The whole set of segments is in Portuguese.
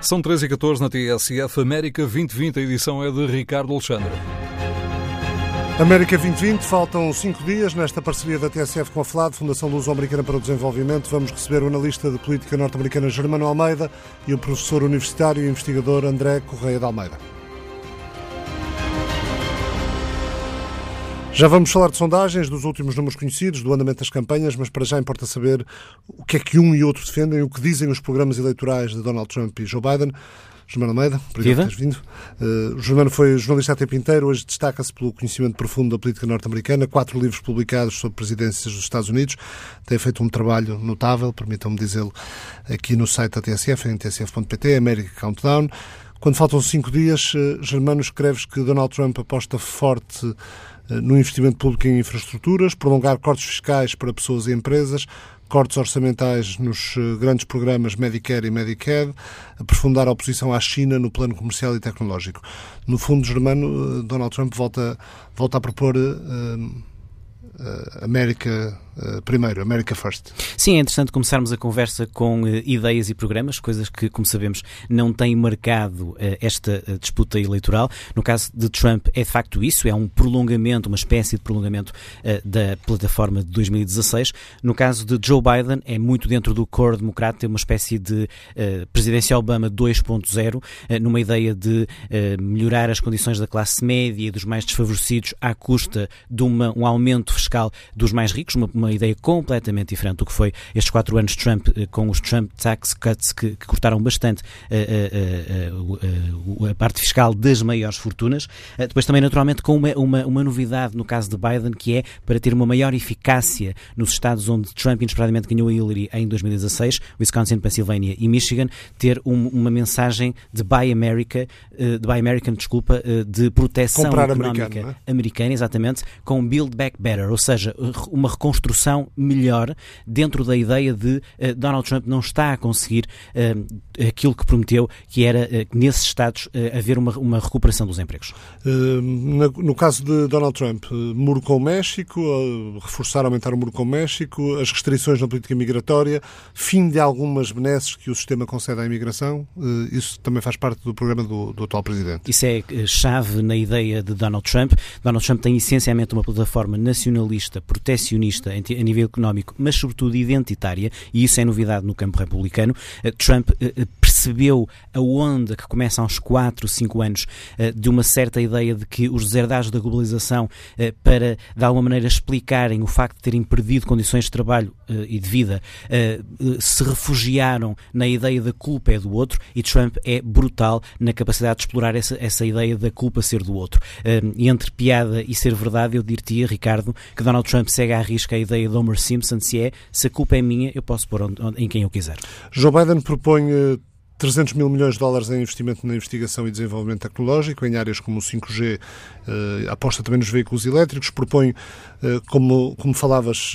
São 13 e 14 na TSF América 2020. A edição é de Ricardo Alexandre. América 2020, faltam cinco dias nesta parceria da TSF com a FLAD, Fundação Luso-Americana para o Desenvolvimento. Vamos receber o analista de política norte-americana Germano Almeida e o professor universitário e investigador André Correia de Almeida. Já vamos falar de sondagens, dos últimos números conhecidos, do andamento das campanhas, mas para já importa saber o que é que um e outro defendem, o que dizem os programas eleitorais de Donald Trump e Joe Biden. Germano Almeida, obrigado por teres vindo. Uh, o Germano foi jornalista a tempo inteiro, hoje destaca-se pelo conhecimento profundo da política norte-americana, quatro livros publicados sobre presidências dos Estados Unidos, tem feito um trabalho notável, permitam-me dizê-lo, aqui no site da TSF, em tsf.pt, America Countdown. Quando faltam cinco dias, uh, Germano escreves que Donald Trump aposta forte no investimento público em infraestruturas, prolongar cortes fiscais para pessoas e empresas, cortes orçamentais nos eh, grandes programas Medicare e Medicaid, aprofundar a oposição à China no plano comercial e tecnológico. No fundo, Germano, eh, Donald Trump volta, volta a propor uh, uh, América primeiro, America First. Sim, é interessante começarmos a conversa com uh, ideias e programas, coisas que, como sabemos, não têm marcado uh, esta disputa eleitoral. No caso de Trump, é de facto isso, é um prolongamento, uma espécie de prolongamento da plataforma de 2016. No caso de Joe Biden, é muito dentro do core democrata, é uma espécie de presidência Obama 2.0, numa ideia de melhorar as condições da classe média e dos mais desfavorecidos à custa de uma, um aumento fiscal dos mais ricos, uma, uma, ideia completamente diferente do que foi estes quatro anos de Trump, eh, com os Trump tax cuts que, que cortaram bastante a, a, a, a, parte fiscal das maiores fortunas. Eh, depois também, naturalmente, com uma, uma, uma novidade no caso de Biden, que é para ter uma maior eficácia nos estados onde Trump inesperadamente ganhou a Hillary em 2016, Wisconsin, Pennsylvania e Michigan, ter um, uma mensagem de Buy America, eh, de Buy American, desculpa, de proteção Comprar económica americano, é? americana, exatamente, com Build Back Better, ou seja, uma reconstrução melhor dentro da ideia de uh, Donald Trump não está a conseguir uh, aquilo que prometeu, que era uh, nesses Estados haver uma, uma, recuperação dos empregos. no caso de Donald Trump, muro com o México, reforçar, aumentar o muro com o México, as restrições na política migratória, fim de algumas benesses que o sistema concede à imigração, isso também faz parte do programa do, do atual Presidente. Isso é chave na ideia de Donald Trump. Donald Trump tem essencialmente uma plataforma nacionalista, protecionista a nível económico, mas sobretudo identitária, e isso é novidade no campo republicano. Eh, Trump eh, eh, percebeu a onda que começa aos 4, 5 anos de uma certa ideia de que os deserdados da globalização, para de alguma maneira explicarem o facto de terem perdido condições de trabalho e de vida, se refugiaram na ideia da culpa é do outro, e Trump é brutal na capacidade de explorar essa, essa ideia da culpa ser do outro. E entre piada e ser verdade, eu diria, Ricardo, que Donald Trump segue à risca a ideia de Homer Simpson, se é, se a culpa é minha, eu posso pôr em quem eu quiser. Joe Biden propõe 300 mil milhões de dólares em investimento na investigação e desenvolvimento tecnológico em áreas como o 5G, eh, aposta também nos veículos elétricos, propõe, eh, como, como falavas,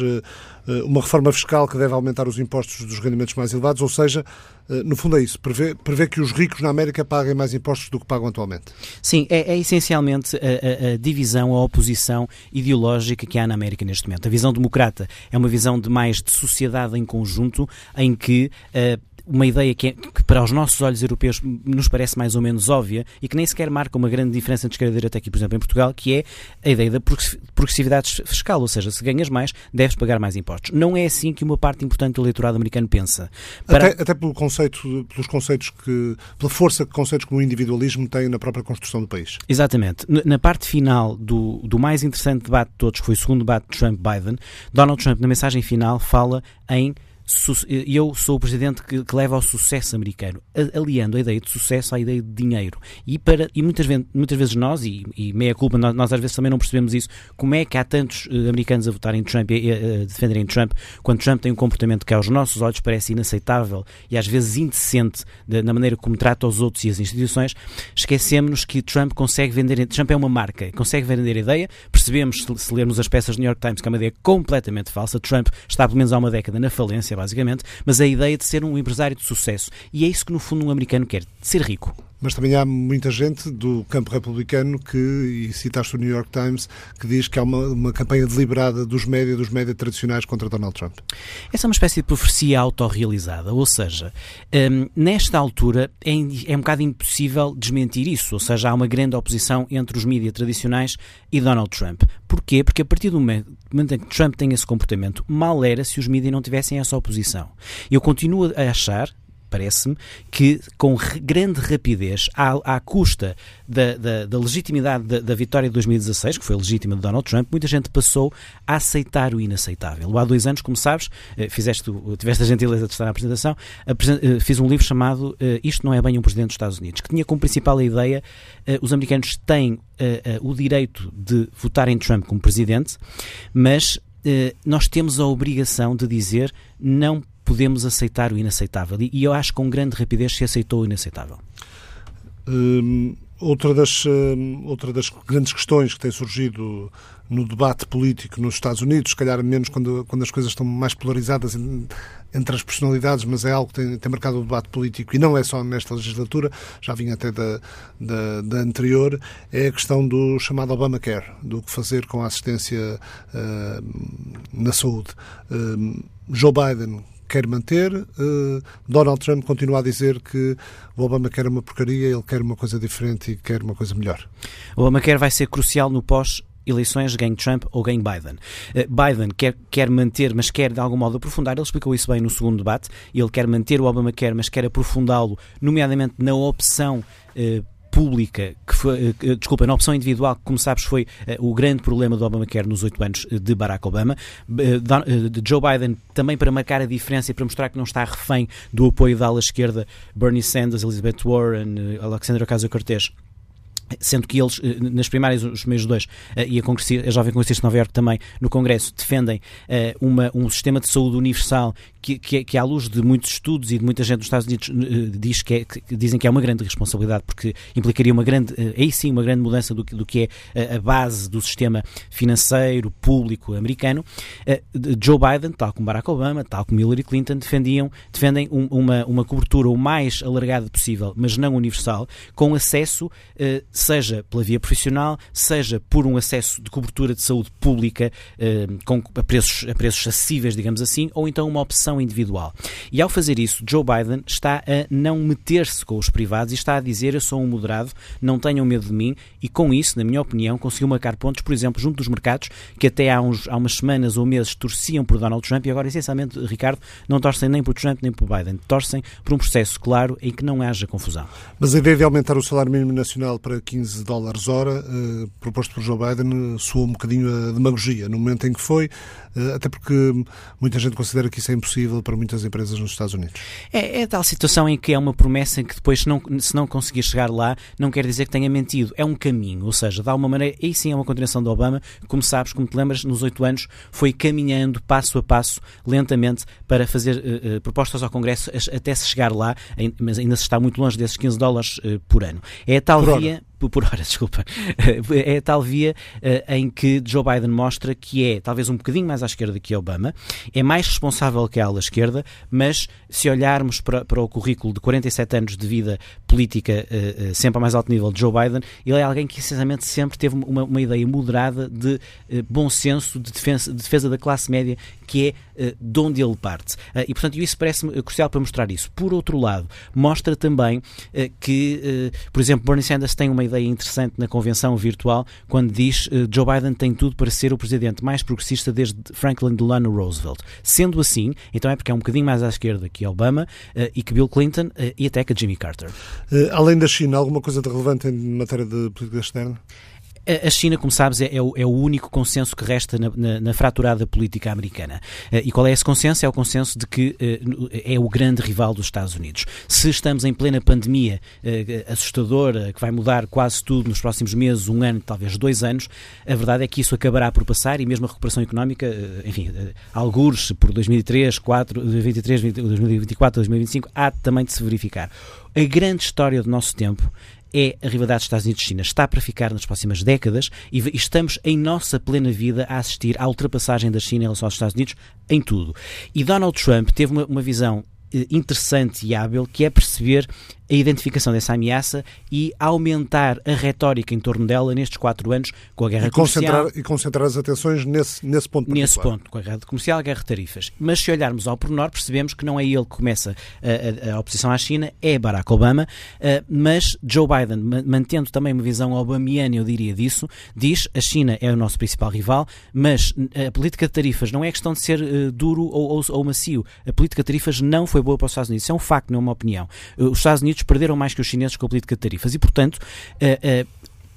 eh, uma reforma fiscal que deve aumentar os impostos dos rendimentos mais elevados, ou seja, eh, no fundo é isso, prevê, prevê que os ricos na América paguem mais impostos do que pagam atualmente. Sim, é, é essencialmente a, a, a, divisão, a oposição ideológica que há na América neste momento. A visão democrata é uma visão de mais de sociedade em conjunto, em que uh, uma ideia que, é, que, para os nossos olhos europeus nos parece mais ou menos óbvia e que nem sequer marca uma grande diferença entre esquerda e direita aqui, por exemplo, em Portugal, que é a ideia da progressividade fiscal, ou seja, se ganhas mais, deves pagar mais impostos. Não é assim que uma parte importante do eleitorado americano pensa. Para... Até, até pelo conceito, pelos conceitos que, pela força que conceitos como o individualismo têm na própria construção do país. Exatamente. Na parte final do, do mais interessante debate de todos, que foi o segundo debate de Trump-Biden, Donald Trump, na mensagem final, fala em eu sou o presidente que, que, leva ao sucesso americano, aliando a ideia de sucesso à ideia de dinheiro. E, para, e muitas, vezes, muitas vezes nós, e, e meia culpa, nós, nós, às vezes também não percebemos isso, como é que há tantos uh, americanos a votarem Trump e a, a, defenderem Trump, quando Trump tem um comportamento que aos nossos olhos parece inaceitável e às vezes indecente de, na maneira como trata os outros e as instituições, esquecemos que Trump consegue vender, Trump é uma marca, consegue vender a ideia, percebemos se, se lermos as peças do New York Times que é uma ideia completamente falsa, Trump está pelo menos há uma década na falência, basicamente, mas a ideia de ser um empresário de sucesso. E é isso que, no fundo, um americano quer, ser rico. Mas também há muita gente do campo republicano que, e citaste o New York Times, que diz que há uma, uma campanha deliberada dos médias, dos médias tradicionais contra Donald Trump. Essa é uma espécie de profecia autorrealizada, ou seja, um, nesta altura é, é um bocado impossível desmentir isso, ou seja, há uma grande oposição entre os mídias tradicionais e Donald Trump. Porquê? Porque a partir do momento em que Trump tem esse comportamento, mal era se os mídias não tivessem essa oposição. Eu continuo a achar, parece-me, que com grande rapidez, à, à custa da, da, da legitimidade da, da, vitória de 2016, que foi legítima de Donald Trump, muita gente passou a aceitar o inaceitável. Há dois anos, como sabes, eh, fizeste, tiveste a gentileza de estar na apresentação, eh, fiz um livro chamado eh, Isto não é bem um presidente dos Estados Unidos, que tinha como principal a ideia os americanos têm o direito de votar em Trump como presidente, mas nós temos a obrigação de dizer não podemos aceitar o inaceitável. E eu acho que com grande rapidez se aceitou o inaceitável. Hum, outra, das, hum, outra das grandes questões que tem surgido no debate político nos Estados Unidos, se calhar menos quando, quando as coisas estão mais polarizadas entre as personalidades, mas é algo que tem, tem marcado o debate político e não é só nesta legislatura, já vinha até da, da, da anterior, é a questão do chamado Obamacare, do que fazer com a assistência uh, na saúde. Uh, Joe Biden quer manter. Uh, Donald Trump continua a dizer que o Obama quer uma porcaria, ele quer uma coisa diferente e quer uma coisa melhor. O Obamacare vai ser crucial no pós eleições ganhe Trump ou ganhe Biden. Uh, Biden quer, quer manter, mas quer de algum modo aprofundar, ele explicou isso bem no segundo debate, ele quer manter o Obamacare, mas quer aprofundá-lo, nomeadamente na opção uh, pública, que foi, uh, desculpa, na opção individual, que, como sabes, foi uh, o grande problema do Obamacare nos oito anos de Barack Obama. de Joe Biden, também para marcar a diferença e para mostrar que não está refém do apoio da ala esquerda, Bernie Sanders, Elizabeth Warren, Alexandra Ocasio-Cortez sendo que eles, eh, nas primárias, os primeiros dois, eh, e a, a Jovem Congressista de Nova Iorque também, no Congresso, defendem eh, uma, um sistema de saúde universal que, que, que, à luz de muitos estudos e de muita gente nos Estados Unidos, diz que, é, que dizem que é uma grande responsabilidade, porque implicaria uma grande, aí sim, uma grande mudança do, do que é a base do sistema financeiro público americano. Joe Biden, tal como Barack Obama, tal como Hillary Clinton, defendiam, defendem um, uma, uma cobertura o mais alargada possível, mas não universal, com acesso seja pela via profissional, seja por um acesso de cobertura de saúde pública eh, com, a, preços, a preços acessíveis, digamos assim, ou então uma opção individual. E ao fazer isso, Joe Biden está a não meter-se com os privados e está a dizer: Eu sou um moderado, não tenham medo de mim, e com isso, na minha opinião, conseguiu marcar pontos, por exemplo, junto dos mercados que até há, uns, há umas semanas ou meses torciam por Donald Trump e agora, essencialmente, Ricardo, não torcem nem por Trump nem por Biden, torcem por um processo claro em que não haja confusão. Mas a ideia de aumentar o salário mínimo nacional para 15 dólares hora, eh, proposto por Joe Biden, soou um bocadinho a demagogia no momento em que foi, eh, até porque muita gente considera que isso é impossível para muitas empresas nos Estados Unidos. É, é tal situação em que é uma promessa em que depois, se não, se não conseguir chegar lá, não quer dizer que tenha mentido. É um caminho, ou seja, dá uma maneira, aí sim é uma continuação do Obama, como sabes, como te lembras, nos oito anos foi caminhando passo a passo, lentamente, para fazer uh, uh, propostas ao Congresso até se chegar lá, mas ainda se está muito longe desses 15 dólares uh, por ano. É a tal via por hora, desculpa, é a tal via uh, em que Joe Biden mostra que é talvez um bocadinho mais à esquerda que Obama, é mais responsável que a ala esquerda, mas se olharmos para, para o currículo de 47 anos de vida política uh, uh, sempre a mais alto nível de Joe Biden, ele é alguém que essencialmente sempre teve uma, uma ideia moderada de bom senso, de defesa, de defesa da classe média, que é de onde ele parte. e portanto isso parece-me crucial para mostrar isso. Por outro lado, mostra também que, por exemplo, Bernie Sanders tem uma ideia interessante na convenção virtual quando diz Joe Biden tem tudo para ser o presidente mais progressista desde Franklin Delano Roosevelt. Sendo assim, então é porque é um bocadinho mais à esquerda que Obama e que Bill Clinton e até que Jimmy Carter. além da China, alguma coisa de relevante em matéria de política externa? A China, como sabes, é, é, o, é o, único consenso que resta na, na, na, fraturada política americana. Eh, e qual é esse consenso? É o consenso de que eh, é o grande rival dos Estados Unidos. Se estamos em plena pandemia eh, assustadora, que vai mudar quase tudo nos próximos meses, um ano, talvez dois anos, a verdade é que isso acabará por passar e mesmo a recuperação económica, enfim, algures por 2003, 4, 2023, 2024, 2025, há também de se verificar. A grande história do nosso tempo é a rivalidade Estados Unidos-China. Está para ficar nas próximas décadas e estamos em nossa plena vida a assistir à ultrapassagem da China em relação aos Estados Unidos em tudo. E Donald Trump teve uma, uma visão eh, interessante e hábil que é perceber a identificação dessa ameaça e aumentar a retórica em torno dela nestes quatro anos com a guerra e comercial. Concentrar, e concentrar as atenções nesse, nesse ponto. Nesse ponto, com a guerra comercial a guerra de tarifas. Mas se olharmos ao pormenor, percebemos que não é ele que começa a, a, a oposição à China, é Barack Obama, uh, mas Joe Biden, mantendo também uma visão obamiana, eu diria disso, diz a China é o nosso principal rival, mas a política de tarifas não é questão de ser uh, duro ou, ou, ou, macio. A política de tarifas não foi boa para os Estados Unidos. Isso é um facto, não é uma opinião. Uh, os Estados Unidos perderam mais que os chineses com a política de tarifas e, portanto,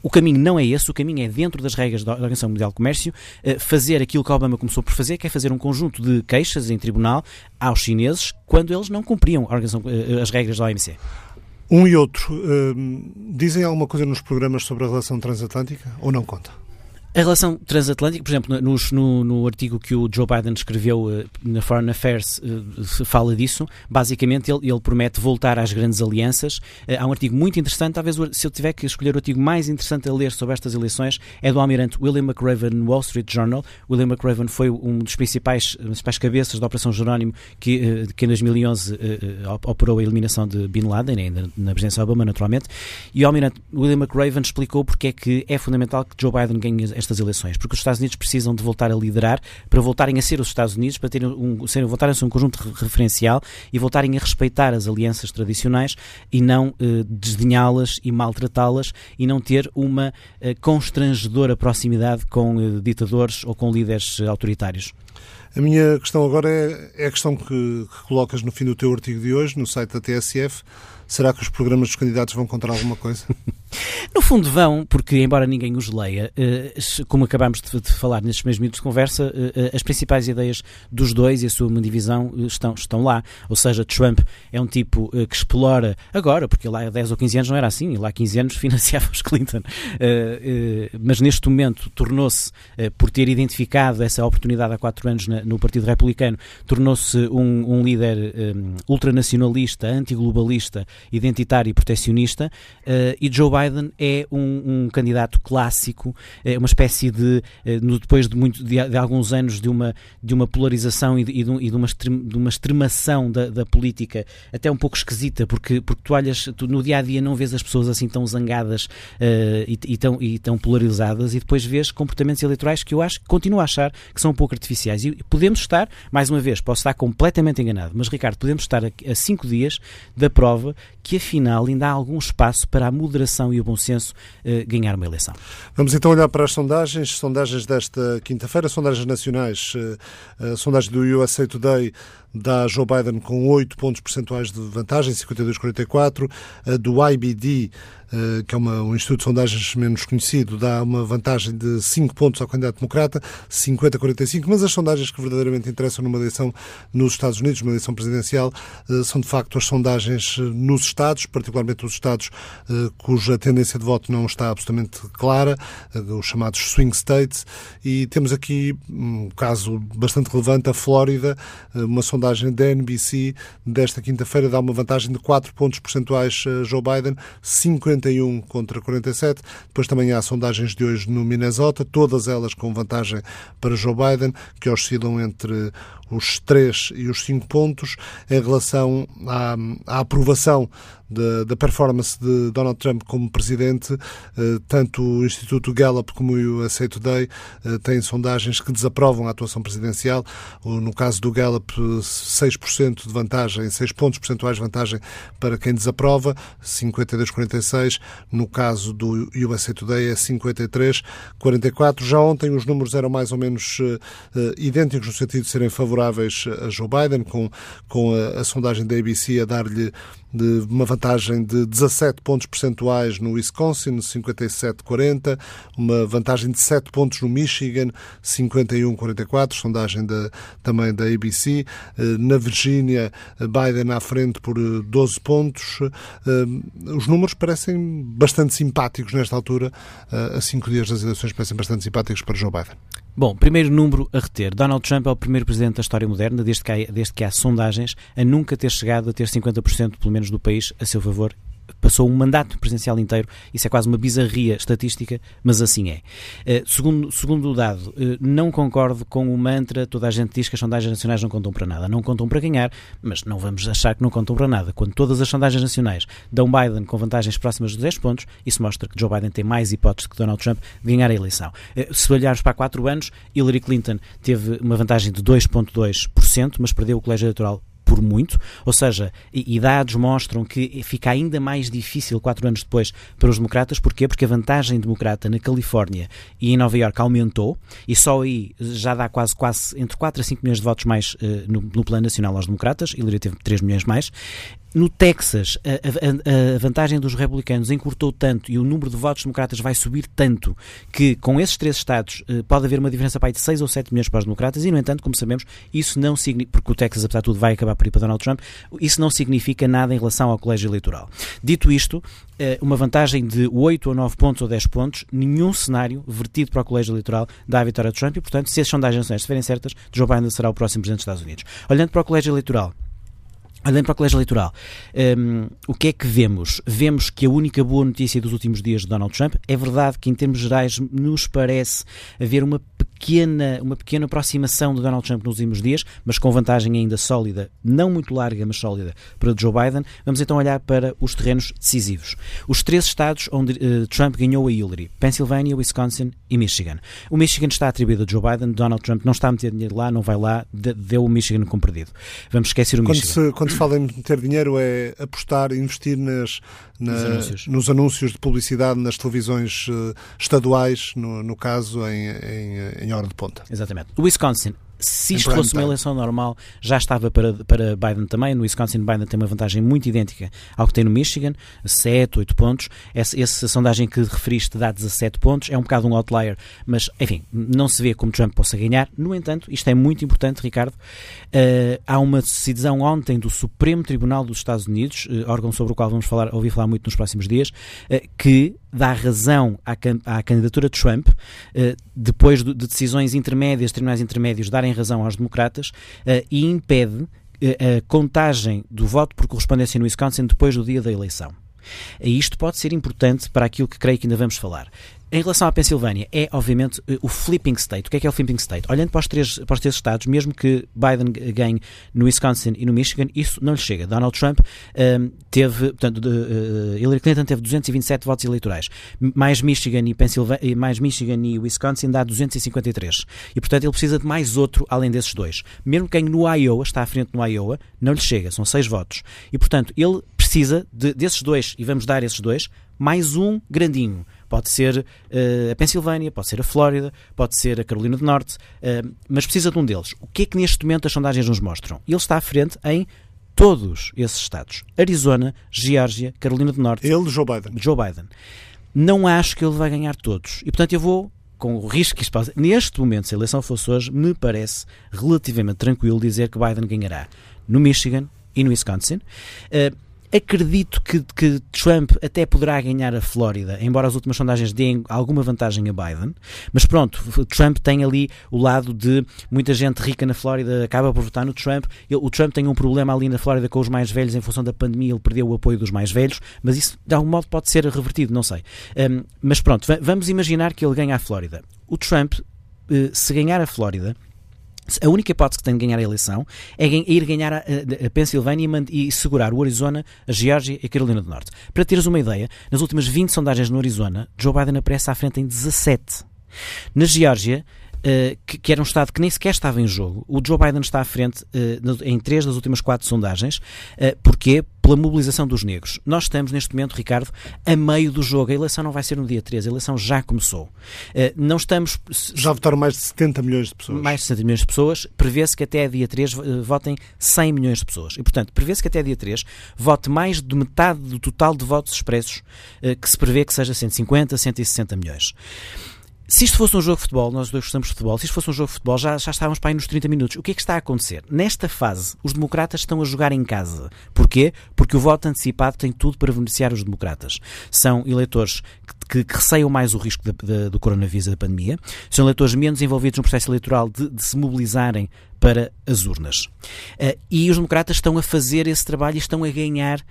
o caminho não é esse, o caminho é dentro das regras da Organização Mundial do Comércio, fazer aquilo que Obama começou por fazer, que é fazer um conjunto de queixas em tribunal aos chineses quando eles não cumpriam as regras da OMC. Um e outro uh, dizem alguma coisa nos programas sobre a relação transatlântica ou não conta? A relação transatlântica, por exemplo, no, no, no, artigo que o Joe Biden escreveu uh, na Foreign Affairs, uh, fala disso. Basicamente, ele, ele, promete voltar às grandes alianças. Uh, há um artigo muito interessante, talvez se eu tiver que escolher o artigo mais interessante a ler sobre estas eleições, é do almirante William McRaven no Wall Street Journal. William McRaven foi um dos principais, principais cabeças da Operação Jerónimo que, que em 2011 operou a eliminação de Bin Laden, ainda na presidência Obama, naturalmente. E o almirante William McRaven explicou porque é que é fundamental que Joe Biden ganhe estas eleições, porque os Estados Unidos precisam de voltar a liderar para voltarem a ser os Estados Unidos, para terem um, serem, voltarem a ser um conjunto referencial e voltarem a respeitar as alianças tradicionais e não eh, desdenhá-las e maltratá-las e não ter uma eh, constrangedora proximidade com eh, ditadores ou com líderes eh, autoritários. A minha questão agora é, é a questão que, que colocas no fim do teu artigo de hoje, no site da TSF. Será que os programas dos candidatos vão contar alguma coisa? no fundo vão, porque embora ninguém os leia, eh, como acabámos de falar nestes mesmos minutos de conversa, eh, eh, as principais ideias dos dois e a sua divisão estão, estão lá. Ou seja, Trump é um tipo que explora agora, porque lá há 10 ou 15 anos não era assim, lá há 15 anos financiava os Clinton. Mas neste momento tornou-se, por ter identificado essa oportunidade há 4 anos no Partido Republicano, tornou-se um, um líder ultranacionalista, antiglobalista identitário e protecionista, uh, e Joe Biden é um, um, candidato clássico, é uma espécie de, uh, depois de, muito, de, de, alguns anos de uma, de uma polarização e de, e de, uma, de uma extremação da, da, política, até um pouco esquisita, porque, porque tu olhas, tu no dia a dia não vês as pessoas assim tão zangadas uh, e, e, tão, e tão polarizadas, e depois vês comportamentos eleitorais que eu acho continuo a achar que são um pouco artificiais. E podemos estar, mais uma vez, posso estar completamente enganado, mas Ricardo, podemos estar a, a cinco dias da prova que afinal ainda há algum espaço para a moderação e o bom senso eh, ganhar uma eleição. Vamos então olhar para as sondagens, sondagens desta quinta-feira, sondagens nacionais, eh, a sondagem do USA Today dá Joe Biden com 8 pontos percentuais de vantagem, 52-44, a do IBD eh, que é uma, um instituto de sondagens menos conhecido, dá uma vantagem de 5 pontos ao candidato democrata, 50-45, mas as sondagens que verdadeiramente interessam numa eleição nos Estados Unidos, uma eleição presidencial, eh, são de facto as sondagens eh, nos Estados, particularmente os Estados cuja tendência de voto não está absolutamente clara, os chamados swing states, e temos aqui um caso bastante relevante, a Flórida, uma sondagem da NBC desta quinta-feira dá uma vantagem de 4 pontos percentuais a Joe Biden, 50 51 contra 47. Depois também há sondagens de hoje no Minnesota, todas elas com vantagem para Joe Biden, que oscilam entre os 3 e os 5 pontos em relação à, à aprovação da, performance de Donald Trump como presidente, eh, tanto o Instituto Gallup como o USA Today eh, têm sondagens que desaprovam a atuação presidencial. No caso do Gallup, 6% de vantagem, 6 pontos percentuais de vantagem para quem desaprova, 52-46. No caso do USA Today é 53-44. Já ontem os números eram mais ou menos eh, idênticos no sentido de serem favoráveis a Joe Biden, com, com a, a sondagem da ABC a dar-lhe de uma vantagem de 17 pontos percentuais no Wisconsin, 57-40, uma vantagem de 7 pontos no Michigan, 51-44, sondagem da, também da ABC. Eh, na Virgínia, Biden à frente por 12 eh, pontos. Eh, os números parecem bastante simpáticos nesta altura, a cinco dias das eleições parecem bastante simpáticos para Joe Biden. Bom, primeiro número a reter. Donald Trump é o primeiro presidente da história moderna, desde que há, desde que há sondagens, a nunca ter chegado a ter 50% pelo menos do país a seu favor passou um mandato presidencial inteiro. Isso é quase uma bizarria estatística, mas assim é. Uh, segundo, segundo o dado, uh, não concordo com o mantra, toda a gente diz que as sondagens nacionais não contam para nada. Não contam para ganhar, mas não vamos achar que não contam para nada. Quando todas as sondagens nacionais dão Biden com vantagens próximas de 10 pontos, isso mostra que Joe Biden tem mais hipóteses que Donald Trump de ganhar a eleição. Uh, se olharmos para quatro anos, Hillary Clinton teve uma vantagem de 2,2%, mas perdeu o colégio eleitoral por muito, ou seja, e, dados mostram que fica ainda mais difícil quatro anos depois para os democratas, porquê? Porque a vantagem democrata na Califórnia e em Nova Iorque aumentou e só aí já dá quase, quase entre 4 a 5 milhões de votos mais uh, no, no plano nacional aos democratas, Hillary teve 3 milhões mais, no Texas, a, a, a, vantagem dos republicanos encurtou tanto e o número de votos democratas vai subir tanto que com esses três estados eh, pode haver uma diferença para aí de 6 ou 7 milhões para os democratas e, no entanto, como sabemos, isso não significa, porque o Texas, apesar de tudo, vai acabar por ir para Donald Trump, isso não significa nada em relação ao colégio eleitoral. Dito isto, eh, uma vantagem de 8 ou 9 pontos ou 10 pontos, nenhum cenário vertido para o colégio eleitoral dá a vitória de Trump e, portanto, se as sondagens estiverem certas, Joe Biden será o próximo presidente dos Estados Unidos. Olhando para o colégio eleitoral, Olhando para o colégio eleitoral, um, o que é que vemos? Vemos que a única boa notícia dos últimos dias de Donald Trump é verdade que, em termos gerais, nos parece haver uma pequena, uma pequena aproximação de Donald Trump nos últimos dias, mas com vantagem ainda sólida, não muito larga, mas sólida, para Joe Biden. Vamos então olhar para os terrenos decisivos. Os três estados onde uh, Trump ganhou a Hillary: Pennsylvania, Wisconsin e Michigan. O Michigan está atribuído a Joe Biden, Donald Trump não está a meter dinheiro lá, não vai lá, deu o Michigan como perdido. Vamos esquecer o quando Michigan. Se, quando se fala em meter dinheiro é apostar, investir nas, na, nos, anúncios. nos, anúncios. de publicidade nas televisões uh, estaduais, no, no caso em, em, em, hora de ponta. Exatamente. O Wisconsin se isto fosse uma eleição normal, já estava para, para Biden também. No Wisconsin, Biden tem uma vantagem muito idêntica ao que tem no Michigan, 7, 8 pontos. Essa, essa sondagem que referiste dá 17 pontos, é um bocado um outlier, mas enfim, não se vê como Trump possa ganhar. No entanto, isto é muito importante, Ricardo. Uh, há uma decisão ontem do Supremo Tribunal dos Estados Unidos, uh, órgão sobre o qual vamos falar, ouvir falar muito nos próximos dias, uh, que dá razão à, à candidatura de Trump, depois de, de decisões intermédias, tribunais intermédios, darem razão aos democratas uh, e impede eh, a contagem do voto por correspondência no Wisconsin depois do dia da eleição. E isto pode ser importante para aquilo que creio que ainda vamos falar. Em relação à Pensilvânia, é obviamente eh, o flipping state. O que é que é o flipping state? Olhando para os três, para os três estados, mesmo que Biden ganhe no Wisconsin e no Michigan, isso não lhe chega. Donald Trump um, ehm, teve, portanto, de, uh, Hillary Clinton teve 227 votos eleitorais. Mais Michigan e Pensilvânia, mais Michigan e Wisconsin dá 253. E portanto ele precisa de mais outro além desses dois. Mesmo quem no Iowa está à frente no Iowa, não lhe chega, são seis votos. E portanto ele precisa de, desses dois, e vamos dar esses dois, mais um grandinho. Pode ser uh, a Pensilvânia, pode ser a Flórida, pode ser a Carolina do Norte, uh, mas precisa de um deles. O que é que neste momento as sondagens nos mostram? Ele está à frente em todos esses estados: Arizona, Geórgia, Carolina do Norte. Ele, Joe Biden. Joe Biden. Não acho que ele vai ganhar todos. E portanto eu vou com o risco que isto pode... Neste momento, se a eleição fosse hoje, me parece relativamente tranquilo dizer que Biden ganhará no Michigan e no Wisconsin. Uh, Acredito que, que, Trump até poderá ganhar a Flórida, embora as últimas sondagens deem alguma vantagem a Biden. Mas pronto, Trump tem ali o lado de muita gente rica na Flórida acaba por votar no Trump. Ele, o Trump tem um problema ali na Flórida com os mais velhos em função da pandemia, ele perdeu o apoio dos mais velhos, mas isso de algum modo pode ser revertido, não sei. Um, mas pronto, vamos imaginar que ele ganha a Flórida. O Trump, eh, se ganhar a Flórida, a única hipótese que tem de ganhar a eleição é ir ganhar a, a, Pensilvânia e, segurar o Arizona, a Geórgia e a Carolina do Norte. Para teres uma ideia, nas últimas 20 sondagens no Arizona, Joe Biden aparece à frente em 17. Na Geórgia, uh, que, que, era um Estado que nem sequer estava em jogo. O Joe Biden está à frente uh, em três das últimas quatro sondagens. Uh, porquê? Pela mobilização dos negros. Nós estamos, neste momento, Ricardo, a meio do jogo. A eleição não vai ser no dia 13, a eleição já começou. não estamos. Já votaram mais de 70 milhões de pessoas. Mais de 70 milhões de pessoas. Prevê-se que até dia 3 votem 100 milhões de pessoas. E, portanto, prevê-se que até dia 3 vote mais de metade do total de votos expressos, que se prevê que seja 150, 160 milhões. Se isto fosse um jogo de futebol, nós dois gostamos de futebol, se isto fosse um jogo de futebol, já, já estávamos para aí nos 30 minutos. O que é que está a acontecer? Nesta fase, os democratas estão a jogar em casa. Porquê? Porque o voto antecipado tem tudo para beneficiar os democratas. São eleitores que, que, que receiam mais o risco de, de, do coronavírus e da pandemia, são eleitores menos envolvidos no processo eleitoral de, de se mobilizarem para as urnas. Uh, e os democratas estão a fazer esse trabalho e estão a ganhar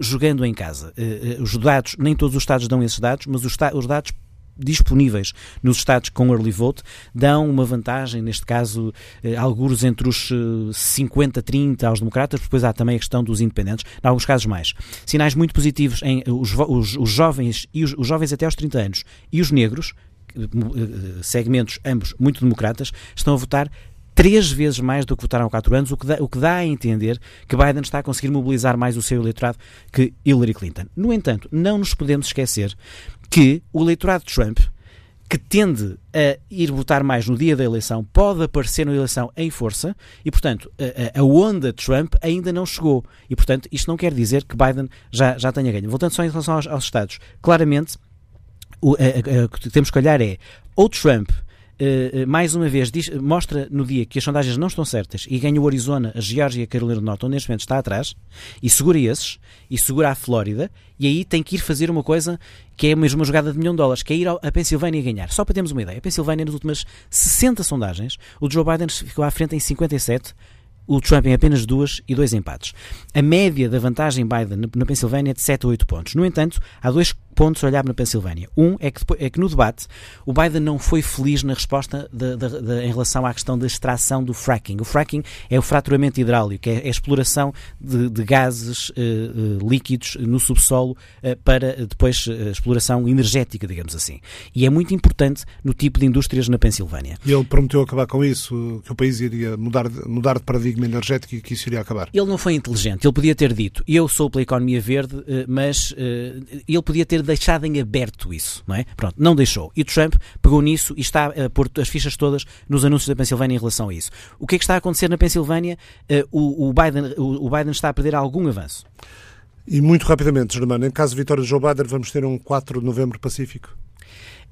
jogando em casa. Os dados, nem todos os Estados dão esses dados, mas os, dados disponíveis nos Estados com early vote dão uma vantagem, neste caso, eh, alguns entre os 50, 30 aos democratas, depois há também a questão dos independentes, em alguns casos mais. Sinais muito positivos em os, os, os jovens e os, os jovens até aos 30 anos e os negros, segmentos ambos muito democratas, estão a votar três vezes mais do que votaram há quatro anos, o que, dá, o que dá a entender que Biden está a conseguir mobilizar mais o seu eleitorado que Hillary Clinton. No entanto, não nos podemos esquecer que o eleitorado de Trump, que tende a ir votar mais no dia da eleição, pode aparecer na eleição em força e, portanto, a, a, onda Trump ainda não chegou. E, portanto, isto não quer dizer que Biden já, já tenha ganho. Voltando só em relação aos, aos Estados, claramente o, que temos que olhar é ou Trump Uh, mais uma vez, diz, mostra no dia que as sondagens não estão certas e ganha o Arizona, a Geórgia e a Carolina do Norte, onde neste momento está atrás, e segura esses, e segura a Flórida, e aí tem que ir fazer uma coisa que é mesmo uma jogada de milhão de dólares, que é ir a Pensilvânia ganhar. Só para termos uma ideia, a Pensilvânia nas últimas 60 sondagens, o Joe Biden ficou à frente em 57, o Trump em apenas duas e dois empates. A média da vantagem Biden na Pensilvânia é de 7 a 8 pontos. No entanto, há dois pontos a olhar na Pensilvânia. Um é que, é que no debate o Biden não foi feliz na resposta de, de, de, em relação à questão da extração do fracking. O fracking é o fraturamento hidráulico, é a exploração de, gases uh, uh, líquidos no subsolo uh, para depois a exploração energética, digamos assim. E é muito importante no tipo de indústrias na Pensilvânia. E ele prometeu acabar com isso, que o país iria mudar, mudar de paradigma energético e que isso iria acabar. Ele não foi inteligente. Ele podia ter dito, eu sou pela economia verde, mas ele podia ter deixado em aberto isso, não é? Pronto, não deixou. E Trump pegou nisso e está a pôr as fichas todas nos anúncios da Pensilvânia em relação a isso. O que é que está a acontecer na Pensilvânia? Uh, o, o, Biden, o, o Biden está a perder algum avanço. E muito rapidamente, Germano, em caso de vitória de Joe Biden, vamos ter um 4 de novembro pacífico?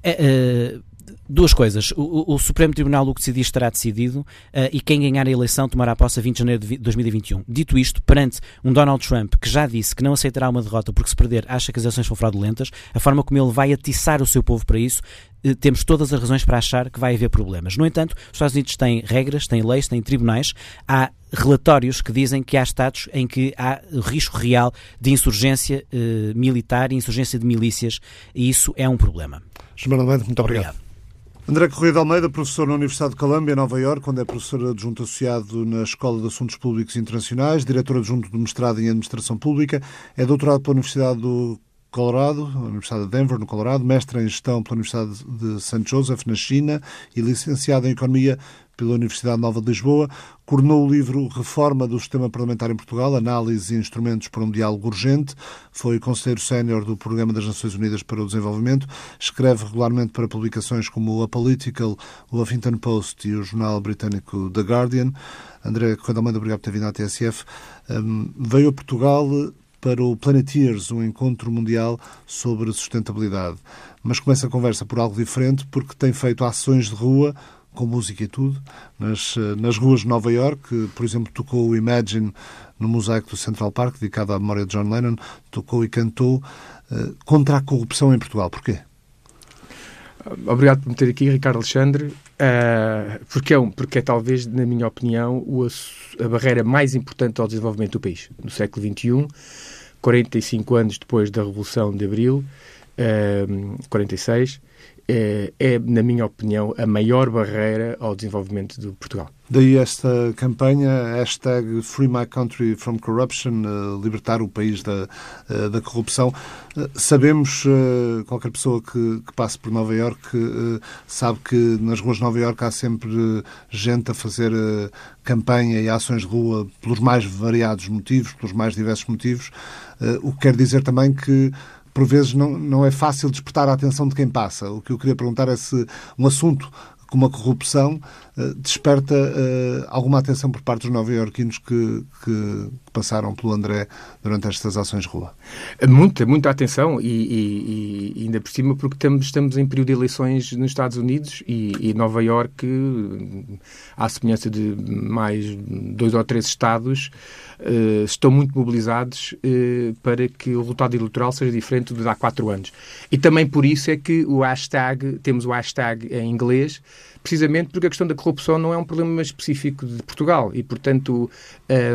Uh, Duas coisas. O, o, Supremo Tribunal, o que decidir, estará decidido uh, e quem ganhar a eleição tomará posse a 20 de janeiro de 2021. Dito isto, perante um Donald Trump que já disse que não aceitará uma derrota porque se perder acha que as eleições são fraudulentas, a forma como ele vai atiçar o seu povo para isso, uh, temos todas as razões para achar que vai haver problemas. No entanto, os Estados Unidos têm regras, têm leis, têm tribunais, há relatórios que dizem que há estados em que há risco real de insurgência uh, militar e insurgência de milícias e isso é um problema. Muito obrigado. obrigado. André Correia de Almeida, professor na Universidade de Colômbia, Nova Iorque, onde é professor adjunto associado na Escola de Assuntos Públicos Internacionais, diretor adjunto do mestrado em Administração Pública, é doutorado pela Universidade do Colorado, Universidade de Denver, no Colorado, mestre em Gestão pela Universidade de St. Joseph, na China, e licenciado em Economia pela Universidade Nova de Lisboa, coordenou o livro Reforma do Sistema Parlamentar em Portugal, Análise e Instrumentos para um Diálogo Urgente, foi conselheiro sénior do Programa das Nações Unidas para o Desenvolvimento, escreve regularmente para publicações como a Political, o Huffington Post e o jornal britânico The Guardian. André Coelho Almeida, obrigado por ter vindo à TSF. Um, veio a Portugal para o Planeteers, um encontro mundial sobre sustentabilidade. Mas começa a conversa por algo diferente, porque tem feito ações de rua com música e tudo, nas, eh, nas ruas de Nova York. Por exemplo, tocou o Imagine no mosaico do Central Park, dedicado à memória de John Lennon, tocou e cantou uh, contra a corrupção em Portugal. Porquê? Obrigado por me ter aqui, Ricardo Alexandre. Uh, porque, é um, porque é talvez, na minha opinião, o, a barreira mais importante ao desenvolvimento do país. No século XXI, 45 anos depois da Revolução de Abril, uh, 46, é, é, na minha opinião, a maior barreira ao desenvolvimento de Portugal. Daí esta campanha, hashtag Free My Country from Corruption, uh, libertar o país da, uh, da corrupção. Sabemos, qualquer pessoa que, que, passe por Nova Iorque sabe que nas ruas de Nova Iorque há sempre gente a fazer campanha e ações de rua pelos mais variados motivos, pelos mais diversos motivos, o que quer dizer também que por vezes não, não é fácil despertar a atenção de quem passa. O que eu queria perguntar é se um assunto como a corrupção desperta uh, alguma atenção por parte dos nova-iorquinos que, que, passaram pelo André durante estas ações rua. Muita, muita atenção e, e, e ainda por cima porque estamos, estamos em período de eleições nos Estados Unidos e, e Nova Iorque, à semelhança de mais dois ou três estados, uh, estão muito mobilizados uh, para que o resultado eleitoral seja diferente do de há quatro anos. E também por isso é que o hashtag, temos o hashtag em inglês, precisamente porque a questão da corrupção não é um problema específico de Portugal e, portanto,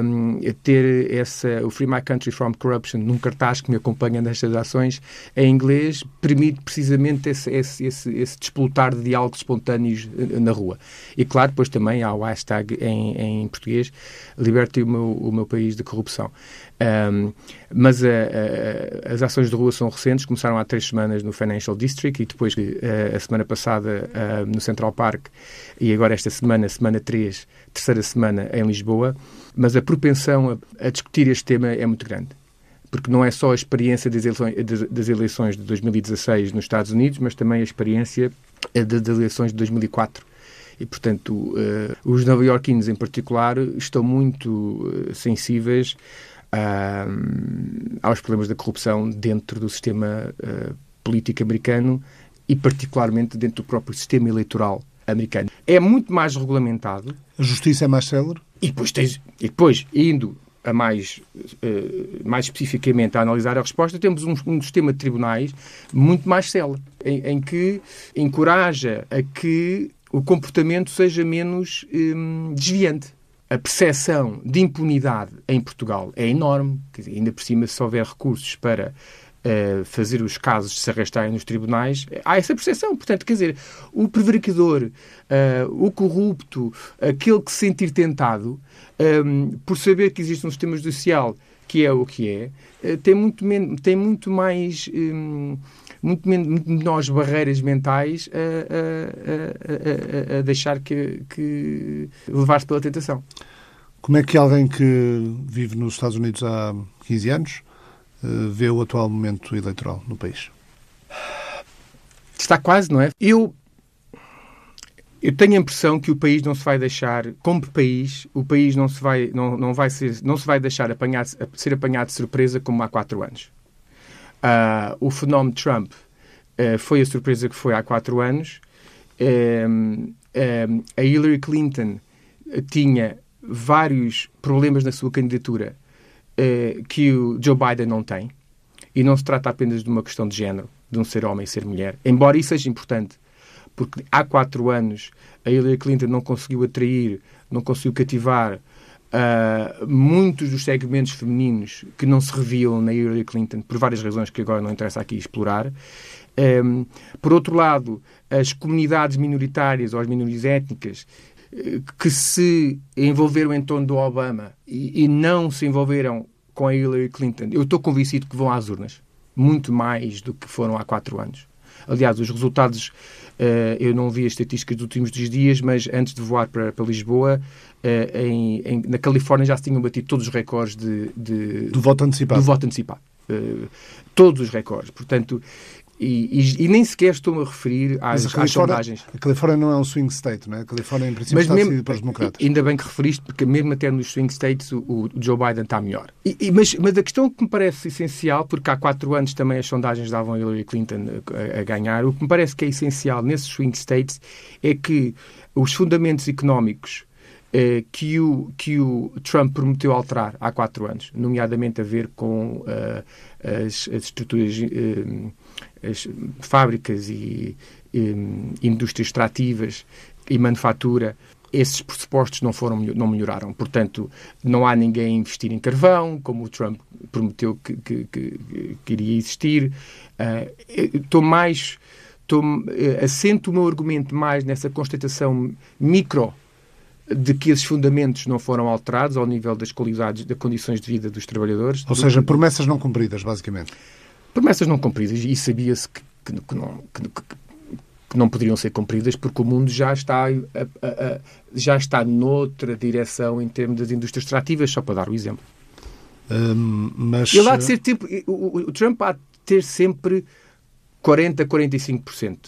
um, ter essa, o Free My Country from Corruption num cartaz que me acompanha nestas ações em inglês permite precisamente esse, esse, esse, esse despolutar de diálogos espontâneos na rua. E claro, depois também há o hashtag em, em português Liberte o meu, o meu país de corrupção. Um, mas a, a, as ações de rua são recentes, começaram há três semanas no Financial District e depois a, a semana passada no Central Park e agora esta semana, semana 3, terceira semana em Lisboa. Mas a propensão a, discutir este tema é muito grande porque não é só a experiência das eleições, de 2016 nos Estados Unidos, mas também a experiência das eleições de 2004 e, portanto, os nova-iorquinos em particular estão muito sensíveis uh, aos problemas da corrupção dentro do sistema uh, político americano e particularmente dentro do próprio sistema eleitoral americano. É muito mais regulamentado. A justiça é mais célere? E depois, tens, e depois indo a mais, uh, mais especificamente a analisar a resposta, temos um, um sistema de tribunais muito mais célere, em, em, que encoraja a que o comportamento seja menos um, desviante a percepção de impunidade em Portugal é enorme. Dizer, ainda por cima, se houver recursos para uh, fazer os casos se arrastarem nos tribunais, há essa percepção. Portanto, quer dizer, o prevaricador, uh, o corrupto, aquele que se sentir tentado, um, ehm, por saber que existe um sistema judicial que é o que é, uh, tem, muito tem muito mais. Um, muito, muito menores barreiras mentais a, a, a, a deixar que, que levar-se pela tentação. Como é que alguém que vive nos Estados Unidos há 15 anos eh, vê o atual momento eleitoral no país? Está quase, não é? Eu eu tenho a impressão que o país não se vai deixar, como país, o país não se vai, não, não vai ser, não se vai deixar apanhar, ser apanhado de surpresa como há quatro anos. Uh, o fenómeno Trump uh, foi a surpresa que foi há quatro anos. Uh, a Hillary Clinton tinha vários problemas na sua candidatura que o Joe Biden não tem. E não se trata apenas de uma questão de género, de um ser homem e ser mulher. Embora isso seja importante, porque há quatro anos a Hillary Clinton não conseguiu atrair, não conseguiu cativar uh, muitos dos segmentos femininos que não se reviam na Hillary Clinton, por várias razões que agora não interessa aqui explorar. Um, por outro lado, as comunidades minoritárias ou as minorias étnicas eh, que se envolveram em torno do Obama e, e não se envolveram com a Hillary Clinton, eu estou convencido que vão às urnas. Muito mais do que foram há quatro anos. Aliás, os resultados, uh, eu não vi as estatísticas dos últimos dias, mas antes de voar para, para Lisboa, uh, em, em, na Califórnia já se tinham batido todos os recordes de, de do voto antecipado. Do voto antecipado. Uh, todos os recordes. Portanto, e, e, e, nem sequer estou-me a referir às, às sondagens. A Califórnia não é um swing state, não é? A Califórnia, em princípio, mas está mesmo, decidido pelos democratas. Ainda bem que referiste, porque mesmo até nos swing states o, o Joe Biden está melhor. E, mas, mas, a questão que me parece essencial, porque há quatro anos também as sondagens davam Hillary Clinton a, a ganhar, o que me parece que é essencial nesses swing states é que os fundamentos económicos eh, que, o, que o Trump prometeu alterar há quatro anos, nomeadamente a ver com uh, as, as, estruturas, uh, as fábricas e, e indústrias extrativas e manufatura, esses pressupostos não foram não melhoraram. Portanto, não há ninguém a investir em carvão, como o Trump prometeu que, que, que, que iria existir. Uh, estou mais. Estou, assento o meu argumento mais nessa constatação micro de que esses fundamentos não foram alterados ao nível das qualidades, das condições de vida dos trabalhadores. Ou seja, promessas não cumpridas, basicamente. Promessas não cumpridas. E sabia-se que, que, que, não, que, que, não poderiam ser cumpridas porque o mundo já está, a, a, a, já está noutra direção em termos das indústrias extrativas, só para dar o exemplo. Hum, mas... Ele há de ser tipo, o, o Trump há de ter sempre 40, 45%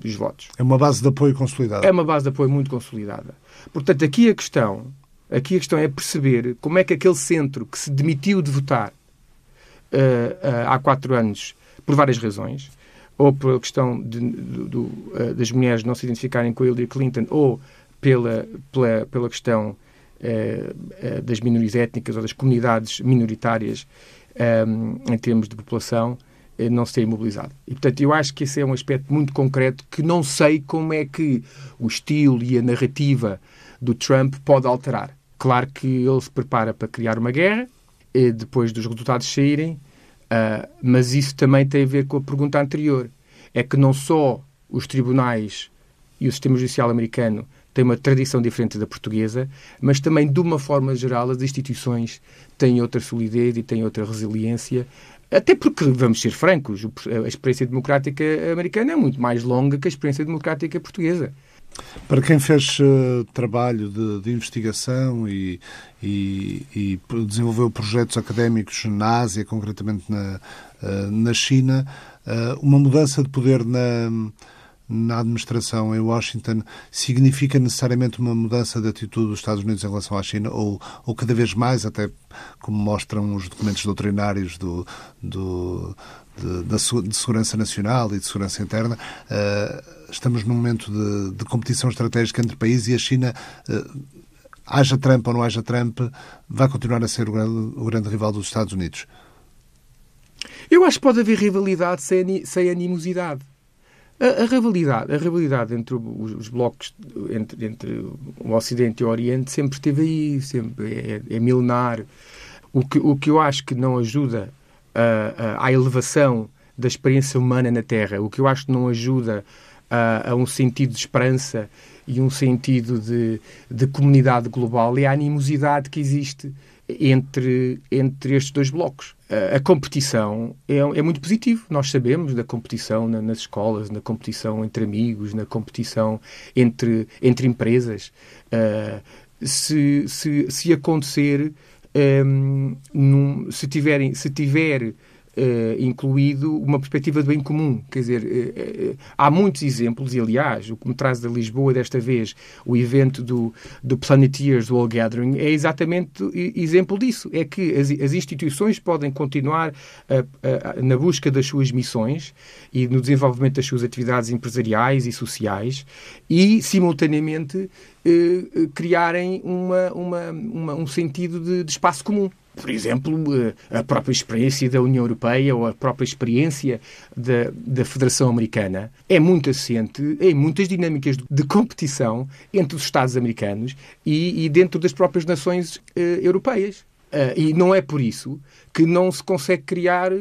dos votos. É uma base de apoio consolidada. É uma base de apoio muito consolidada. Portanto, aqui a questão, aqui a questão é perceber como é que aquele centro que se demitiu de votar há quatro anos, por várias razões, ou pela questão de, do, uh, das mulheres não se identificarem com Hillary Clinton, ou pela, pela, pela questão das minorias étnicas ou das comunidades minoritárias em termos de população, não se ter mobilizado. E, portanto, eu acho que esse é um aspecto muito concreto que não sei como é que o estilo e a narrativa do Trump pode alterar. Claro que ele se prepara para criar uma guerra, depois dos resultados saírem, uh, mas isso também tem a ver com a pergunta anterior. É que não só os tribunais e o sistema judicial americano têm uma tradição diferente da portuguesa, mas também, de uma forma geral, as instituições têm outra solidez e têm outra resiliência. Até porque, vamos ser francos, a experiência democrática americana é muito mais longa que a experiência democrática portuguesa. Para quem fez uh, trabalho de, de investigação e, e, e, desenvolveu projetos académicos na Ásia, concretamente na, uh, na China, uh, uma mudança de poder na, na administração em Washington significa necessariamente uma mudança de atitude dos Estados Unidos em relação à China ou, ou cada vez mais, até como mostram os documentos doutrinários do, do, de, da, de segurança nacional e de segurança interna, estamos num momento de, de, competição estratégica entre países e a China. Uh, haja Trump ou não haja Trump, vai continuar a ser o grande, o grande rival dos Estados Unidos? Eu acho que pode haver rivalidade sem, sem animosidade. A, a, rivalidade, a rivalidade entre os, os blocos, entre, entre, o Ocidente e o Oriente, sempre esteve aí, sempre é, é milenar. O que, o que eu acho que não ajuda à elevação da experiência humana na Terra, o que eu acho que não ajuda a, a um sentido de esperança e um sentido de, de comunidade global é a animosidade que existe entre, entre estes dois blocos. A, a competição é, é, muito positivo. Nós sabemos da competição na, nas escolas, na competição entre amigos, na competição entre, entre empresas. Uh, se, se, se acontecer, um, num, se, tiverem, se tiver Uh, incluído uma perspectiva de bem comum. Quer dizer, uh, uh, há muitos exemplos, e aliás, o que me traz da Lisboa desta vez, o evento do, do Planeteers World Gathering, é exatamente exemplo disso. É que as, as instituições podem continuar na busca das suas missões e no desenvolvimento das suas atividades empresariais e sociais e, simultaneamente, criarem uma, uma, uma, um sentido de, de espaço comum por exemplo, eh, a própria experiência da União Europeia ou a própria experiência da, da Federação Americana é muito assente em muitas dinâmicas de competição entre os Estados americanos e, e dentro das próprias nações uh, europeias. Uh, e não é por isso que não se consegue criar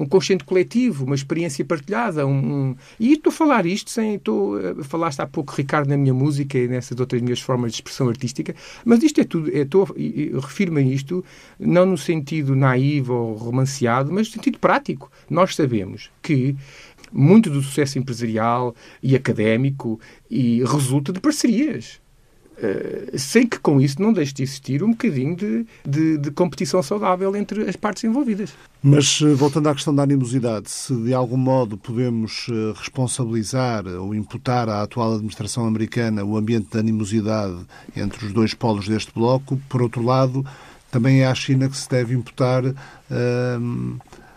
um consciente coletivo, uma experiência partilhada. Um, um... E estou a falar isto sem. Estou, uh, falaste há pouco, Ricardo, na minha música e nessas outras minhas formas de expressão artística, mas isto é tudo. É, estou, refiro-me a isto não no sentido naivo ou romanceado, mas no sentido prático. Nós sabemos que muito do sucesso empresarial e académico e resulta de parcerias. Uh, sem que com isso não deixe de existir um bocadinho de, de, de, competição saudável entre as partes envolvidas. Mas, eh, voltando à questão da animosidade, se de algum modo podemos uh, responsabilizar ou imputar à atual administração americana o ambiente de animosidade entre os dois polos deste bloco, por outro lado, também é à China que se deve imputar uh,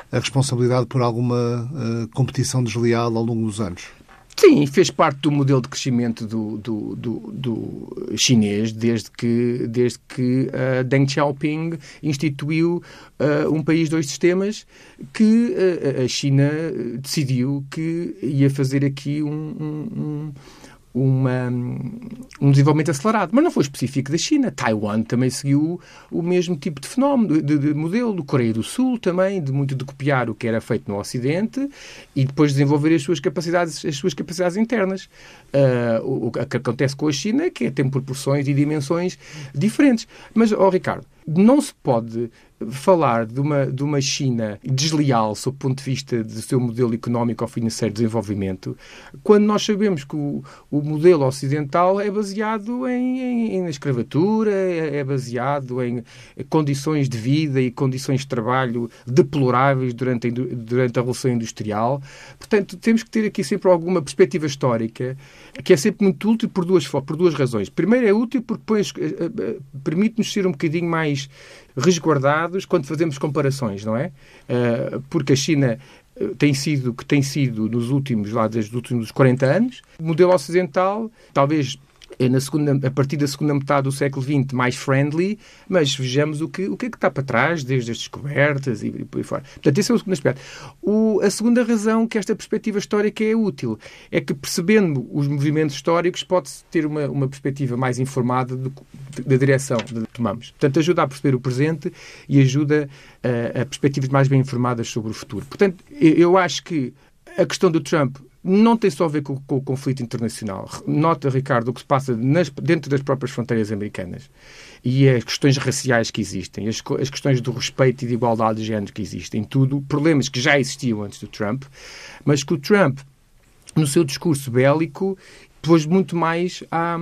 a responsabilidade por alguma competição desleal ao longo dos anos. Sim, fez parte do modelo de crescimento do, do, do, do chinês desde que, desde que uh, Deng Xiaoping instituiu uh, um país, dois sistemas, que uh, a China decidiu que ia fazer aqui um, um, uma, um desenvolvimento acelerado. Mas não foi específico da China. Taiwan também seguiu o mesmo tipo de fenómeno, de, de modelo. Coreia do Sul também, de muito de copiar o que era feito no Ocidente e depois desenvolver as suas capacidades, as suas capacidades internas. Uh, o, o que acontece com a China é que tem proporções e dimensões diferentes. Mas, oh, Ricardo, não se pode falar de uma, de uma China desleal sob o ponto de vista do seu modelo económico ou financeiro de desenvolvimento, quando nós sabemos que o, o modelo ocidental é baseado em, em, escravatura, é, é, baseado em condições de vida e condições de trabalho deploráveis durante a, durante a Revolução Industrial. Portanto, temos que ter aqui sempre alguma perspectiva histórica, que é sempre muito útil por duas, por duas razões. Primeiro, é útil porque eh, eh, permite-nos ser um bocadinho mais resguardados quando fazemos comparações, não é? Uh, porque a China eh, tem sido que tem sido nos últimos lá desde os últimos 40 anos, o modelo ocidental, talvez é na segunda, a partir da segunda metade do século XX mais friendly, mas vejamos o que, o que é que está para trás, desde as descobertas e, e por aí fora. Portanto, esse é o segundo aspecto. O, a segunda razão que esta perspectiva histórica é útil é que, percebendo os movimentos históricos, pode-se ter uma, uma perspectiva mais informada da direção que tomamos. Portanto, ajuda a perceber o presente e ajuda a, a perspectivas mais bem informadas sobre o futuro. Portanto, eu acho que a questão do Trump não tem só a ver com, com, o conflito internacional. Nota, Ricardo, o que se passa nas, dentro das próprias fronteiras americanas e as questões raciais que existem, as, as, questões do respeito e de igualdade de género que existem, tudo problemas que já existiam antes do Trump, mas que o Trump, no seu discurso bélico, pôs muito mais à,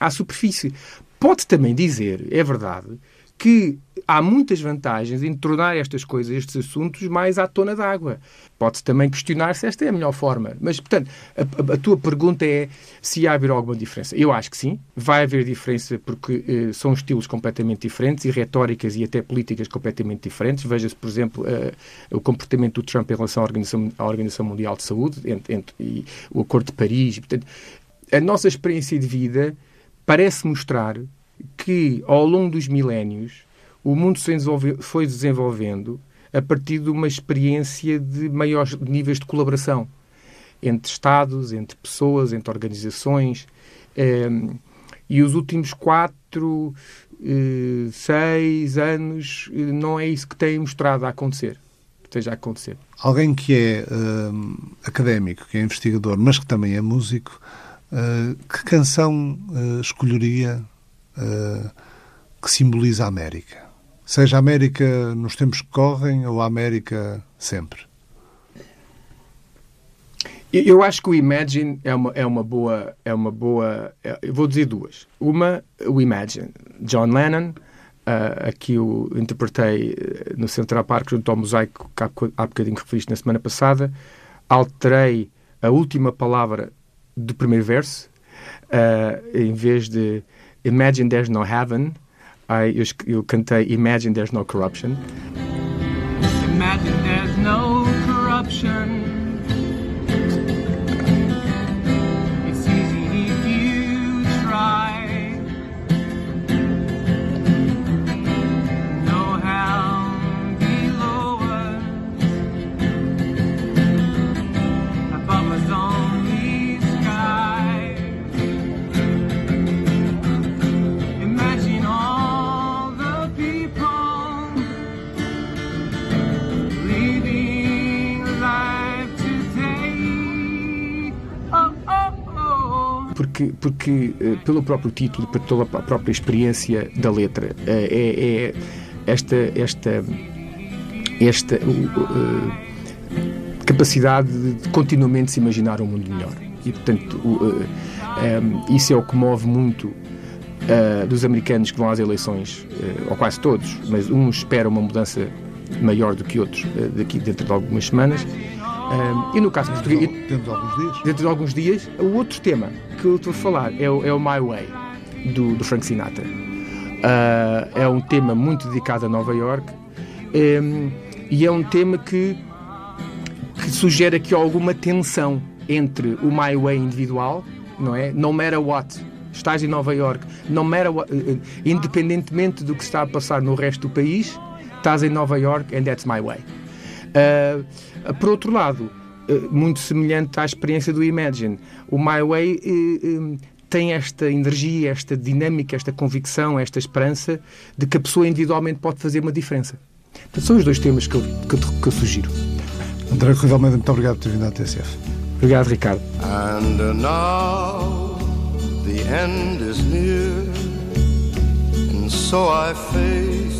à superfície. Pode também dizer, é verdade, que há muitas vantagens em tornar estas coisas, estes assuntos, mais à tona d'água. Pode-se também questionar se esta é a melhor forma. Mas, portanto, a, a, tua pergunta é se há haver alguma diferença. Eu acho que sim. Vai haver diferença porque eh, são estilos completamente diferentes e retóricas e até políticas completamente diferentes. Veja-se, por exemplo, eh, o comportamento do Trump em relação à Organização, à Organização Mundial de Saúde entre, entre, e o Acordo de Paris. Portanto, a nossa experiência de vida parece mostrar que, ao longo dos milénios, o mundo foi desenvolvendo a partir de uma experiência de maiores níveis de colaboração entre Estados, entre pessoas, entre organizações. Ehm, e os últimos quatro, eh, seis anos eh, não é isso que tem mostrado a acontecer. Esteja a acontecer. Alguém que é ehm, académico, que é investigador, mas que também é músico, uh, que canção uh, escolheria uh, que simboliza a América? Seja a América nos tempos que correm ou a América sempre? Eu acho que o Imagine é uma, é uma boa. É uma boa é, eu vou dizer duas. Uma, o Imagine. John Lennon, uh, aqui eu interpretei eh, no Central Park junto ao mosaico que há, há bocadinho referi na semana passada. Alterei a última palavra do primeiro verso. Uh, em vez de Imagine There's No Heaven, I, eu, eu cantei Imagine There's No Corruption. Imagine there's no corruption. Porque, porque eh, pelo próprio título, pela própria experiência da letra, eh, é, é esta, esta, esta uh, capacidade de continuamente se imaginar um mundo melhor. E, portanto, uh, um, isso é o que move muito uh, dos americanos que vão às eleições, ou quase todos, mas uns esperam uma mudança maior do que outros daqui dentro de algumas semanas um, e no caso português. Dentro de alguns dias. Dentro de alguns dias. O outro tema que eu estou a falar é o, é o My Way, do, do Frank Sinatra. Uh, é um tema muito dedicado a Nova York um, e é um tema que, que sugere aqui alguma tensão entre o My Way individual, não é? No matter what, estás em Nova York, no matter what, uh, independentemente do que está a passar no resto do país, estás em Nova York and that's my way. Uh, por outro lado, uh, muito semelhante à experiência do Imagine, o My Way uh, tem esta energia, esta dinâmica, esta convicção, esta esperança de que a pessoa individualmente pode fazer uma diferença. Então, são os dois temas que eu, que, que eu sugiro. André Correia Almeida, muito obrigado por ter vindo à TSF. Obrigado, Ricardo. And now the end is near And so I face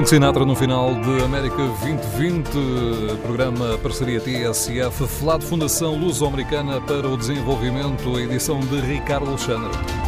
Frank Sinatra no final de América 2020, programa parceria TSF, FLAD Fundação Luso-Americana para o Desenvolvimento, edição de Ricardo Alexandre.